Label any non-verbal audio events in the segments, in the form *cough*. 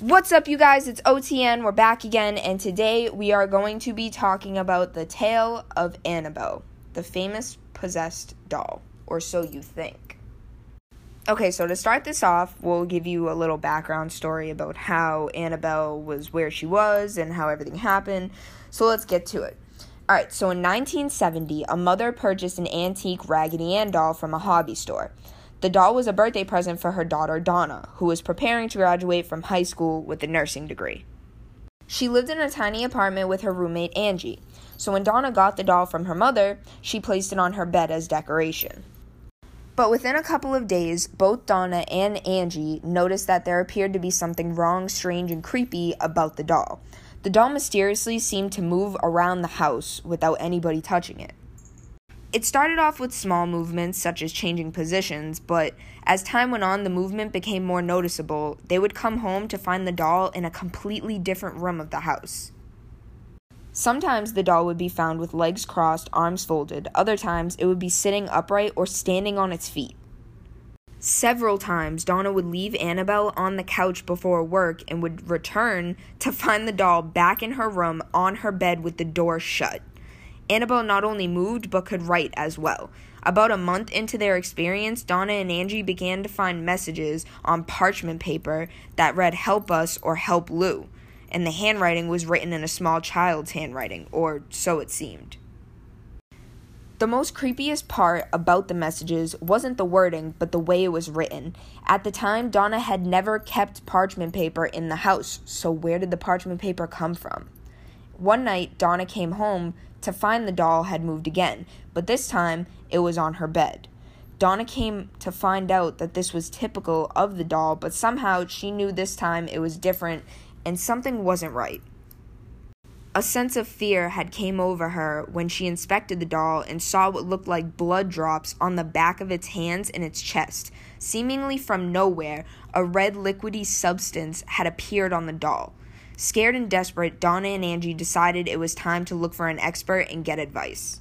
What's up, you guys? It's OTN. We're back again, and today we are going to be talking about the tale of Annabelle, the famous possessed doll, or so you think. Okay, so to start this off, we'll give you a little background story about how Annabelle was where she was and how everything happened. So let's get to it. Alright, so in 1970, a mother purchased an antique Raggedy Ann doll from a hobby store. The doll was a birthday present for her daughter Donna, who was preparing to graduate from high school with a nursing degree. She lived in a tiny apartment with her roommate Angie, so when Donna got the doll from her mother, she placed it on her bed as decoration. But within a couple of days, both Donna and Angie noticed that there appeared to be something wrong, strange, and creepy about the doll. The doll mysteriously seemed to move around the house without anybody touching it. It started off with small movements, such as changing positions, but as time went on, the movement became more noticeable. They would come home to find the doll in a completely different room of the house. Sometimes the doll would be found with legs crossed, arms folded. Other times, it would be sitting upright or standing on its feet. Several times, Donna would leave Annabelle on the couch before work and would return to find the doll back in her room on her bed with the door shut. Annabelle not only moved but could write as well. About a month into their experience, Donna and Angie began to find messages on parchment paper that read Help Us or Help Lou, and the handwriting was written in a small child's handwriting, or so it seemed. The most creepiest part about the messages wasn't the wording, but the way it was written. At the time, Donna had never kept parchment paper in the house, so where did the parchment paper come from? One night, Donna came home to find the doll had moved again, but this time it was on her bed. Donna came to find out that this was typical of the doll, but somehow she knew this time it was different and something wasn't right. A sense of fear had came over her when she inspected the doll and saw what looked like blood drops on the back of its hands and its chest. Seemingly from nowhere, a red liquidy substance had appeared on the doll. Scared and desperate, Donna and Angie decided it was time to look for an expert and get advice.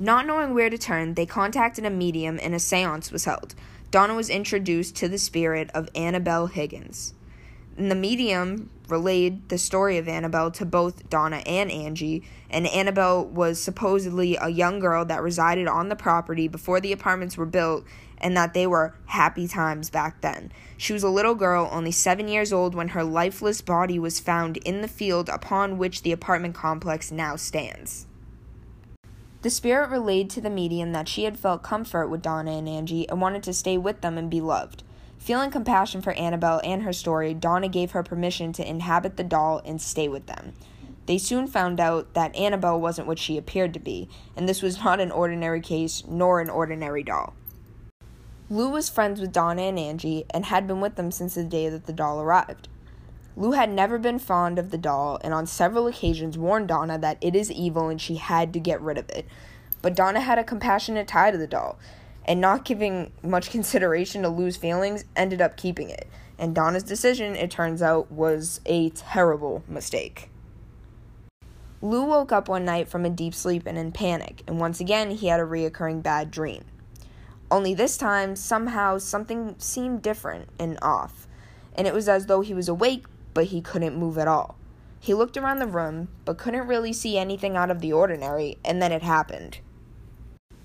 Not knowing where to turn, they contacted a medium and a seance was held. Donna was introduced to the spirit of Annabelle Higgins. And the medium relayed the story of Annabelle to both Donna and Angie, and Annabelle was supposedly a young girl that resided on the property before the apartments were built and that they were happy times back then. She was a little girl, only seven years old, when her lifeless body was found in the field upon which the apartment complex now stands. The spirit relayed to the medium that she had felt comfort with Donna and Angie and wanted to stay with them and be loved. Feeling compassion for Annabelle and her story, Donna gave her permission to inhabit the doll and stay with them. They soon found out that Annabelle wasn't what she appeared to be, and this was not an ordinary case nor an ordinary doll. Lou was friends with Donna and Angie and had been with them since the day that the doll arrived. Lou had never been fond of the doll and on several occasions warned Donna that it is evil and she had to get rid of it. But Donna had a compassionate tie to the doll, and not giving much *laughs* consideration to Lou's feelings, ended up keeping it. And Donna's decision, it turns out, was a terrible mistake. Lou woke up one night from a deep sleep and in panic, and once again he had a reoccurring bad dream. Only this time, somehow, something seemed different and off, and it was as though he was awake, but he couldn't move at all. He looked around the room, but couldn't really see anything out of the ordinary, and then it happened.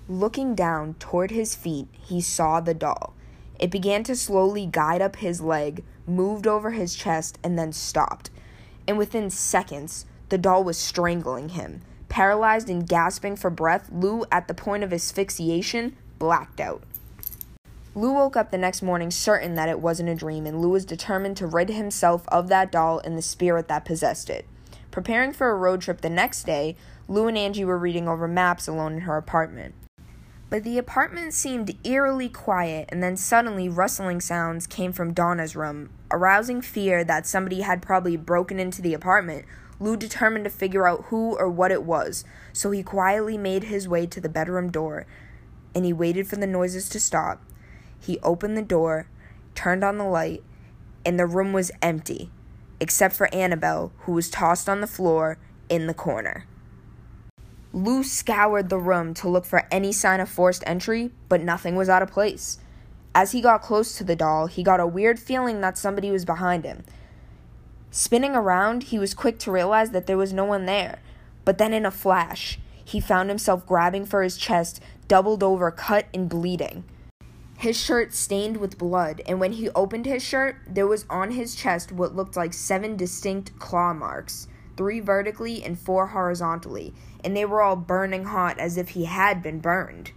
Looking down toward his feet, he saw the doll. It began to slowly guide up his leg, moved over his chest, and then stopped. And within seconds, the doll was strangling him. Paralyzed and gasping for breath, Lou, at the point of asphyxiation, blacked out. Lou woke up the next morning certain that it wasn't a dream, and Lou was determined to rid himself of that doll and the spirit that possessed it. Preparing for a road trip the next day, Lou and Angie were reading over maps alone in her apartment. But the apartment seemed eerily quiet, and then suddenly rustling sounds came from Donna's room. Arousing fear that somebody had probably broken into the apartment, Lou determined to figure out who or what it was, so he quietly made his way to the bedroom door, and he waited for the noises to stop. He opened the door, turned on the light, and the room was empty, except for Annabelle, who was tossed on the floor in the corner. Lou scoured the room to look for any sign of forced entry, but nothing was out of place. As he got close to the doll, he got a weird feeling that somebody was behind him. Spinning around, he was quick to realize that there was no one there. But then, in a flash, he found himself grabbing for his chest, doubled over, cut and bleeding. His shirt stained with blood, and when he opened his shirt, there was on his chest what looked like seven distinct claw marks three vertically and four horizontally, and they were all burning hot as if he had been burned.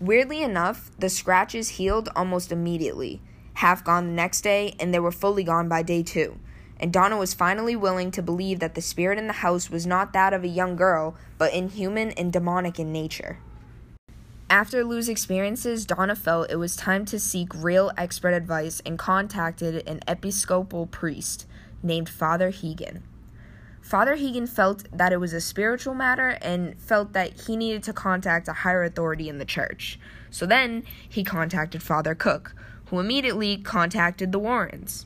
Weirdly enough, the scratches healed almost immediately, half gone the next day, and they were fully gone by day two. And Donna was finally willing to believe that the spirit in the house was not that of a young girl, but inhuman and demonic in nature. After Lou's experiences, Donna felt it was time to seek real expert advice and contacted an episcopal priest named Father Hegan. Father Hegan felt that it was a spiritual matter and felt that he needed to contact a higher authority in the church. So then he contacted Father Cook, who immediately contacted the Warrens.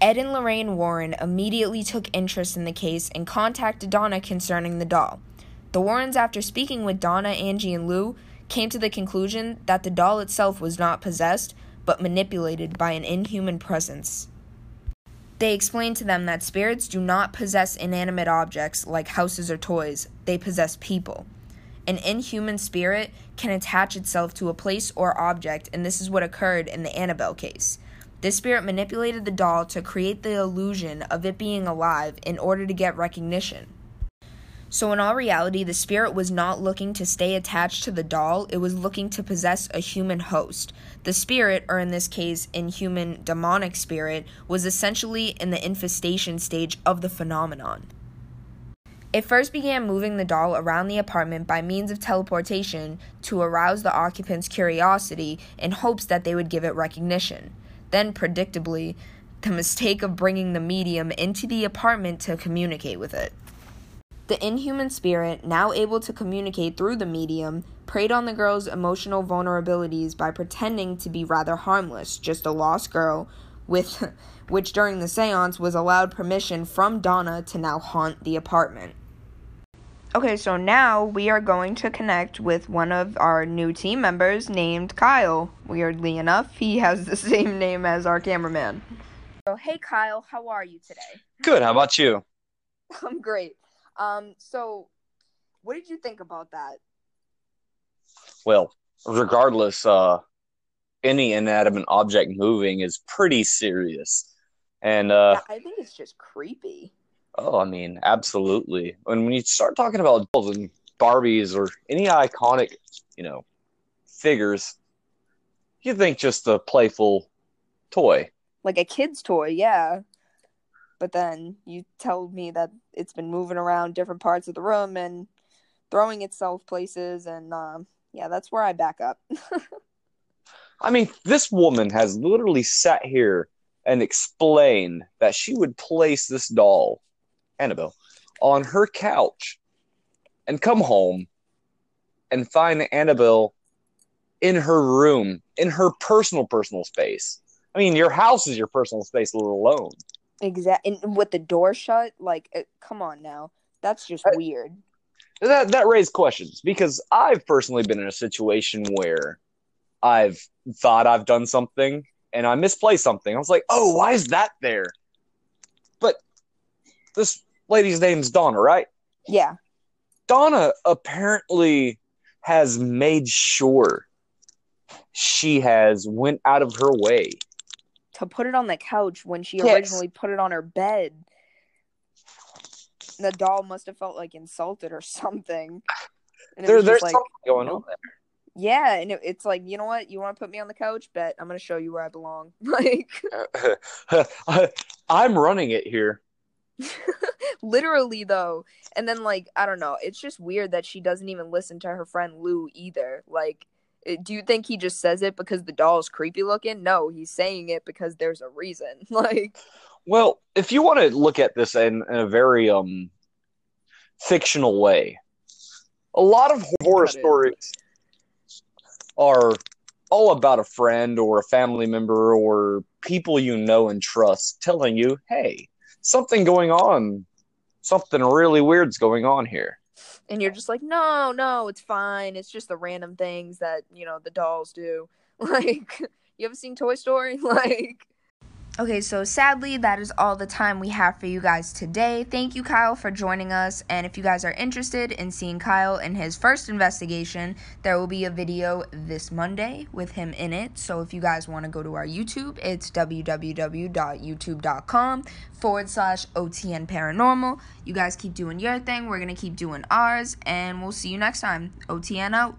Ed and Lorraine Warren immediately took interest in the case and contacted Donna concerning the doll. The Warrens, after speaking with Donna, Angie, and Lou, came to the conclusion that the doll itself was not possessed, but manipulated by an inhuman presence. They explained to them that spirits do not possess inanimate objects like houses or toys, they possess people. An inhuman spirit can attach itself to a place or object, and this is what occurred in the Annabelle case. This spirit manipulated the doll to create the illusion of it being alive in order to get recognition. So, in all reality, the spirit was not looking to stay attached to the doll, it was looking to possess a human host. The spirit, or in this case, inhuman demonic spirit, was essentially in the infestation stage of the phenomenon. It first began moving the doll around the apartment by means of teleportation to arouse the occupants' curiosity in hopes that they would give it recognition. Then, predictably, the mistake of bringing the medium into the apartment to communicate with it. The inhuman spirit, now able to communicate through the medium, preyed on the girl's emotional vulnerabilities by pretending to be rather harmless, just a lost girl, with *laughs* which during the seance was allowed permission from Donna to now haunt the apartment. Okay, so now we are going to connect with one of our new team members named Kyle. Weirdly enough, he has the *laughs* same name as our cameraman. So, hey Kyle, how are you today? Good. How about you? *laughs* I'm great. Um, so what did you think about that? Well, regardless, uh, any inanimate object moving is pretty serious. And uh, yeah, I think it's just creepy. Oh, I mean, absolutely. When when you start talking about dolls and Barbies or any iconic, you know, figures, you think just a playful toy. Like a kid's toy, yeah but then you tell me that it's been moving around different parts of the room and throwing itself places and um, yeah that's where i back up. *laughs* I mean this woman has literally sat here and explained that she would place this doll annabelle on her couch and come home and find annabelle in her room in her personal personal space. I mean your house is your personal space let alone Exactly. And with the door shut, like, it, come on now. That's just weird. That that raised questions because I've personally been in a situation where I've thought I've done something and I misplaced something. I was like, "Oh, why is that there?" But this lady's name's Donna, right? Yeah. Donna apparently has made sure she has went out of her way to put it on the couch when she yes. originally put it on her bed. The doll must have felt like insulted or *laughs* something. There, there's like, something going on there. Yeah, and it, it's like, you know what? You want to put me on the couch? Bet I'm going to show you where I belong. *laughs* Like, *laughs* I'm running it here. Literally, though. And then, like, I don't know. It's just weird that she doesn't even listen to her friend Lou either. Like, do you think he just says it because the doll's creepy looking? No, he's saying it because there's a reason. *laughs* Like, well, if you want to look at this in, in a very um fictional way, a lot of horror stories are all about a friend or a family member or people you know and trust telling you, "Hey, something going on. Something really weird's going on here." And you're just like no no it's fine. It's just the random things that you know the dolls do. *laughs* Like you ever seen toy story? *laughs* Like Okay, so sadly, that is all the time we have for you guys today. Thank you, Kyle, for joining us. And if you guys are interested in seeing Kyle in his first investigation, there will be a video this Monday with him in it. So if you guys want to go to our YouTube, it's www.youtube.com forward slash OTN Paranormal. You guys keep doing your thing. We're going to keep doing ours. And we'll see you next time. OTN out.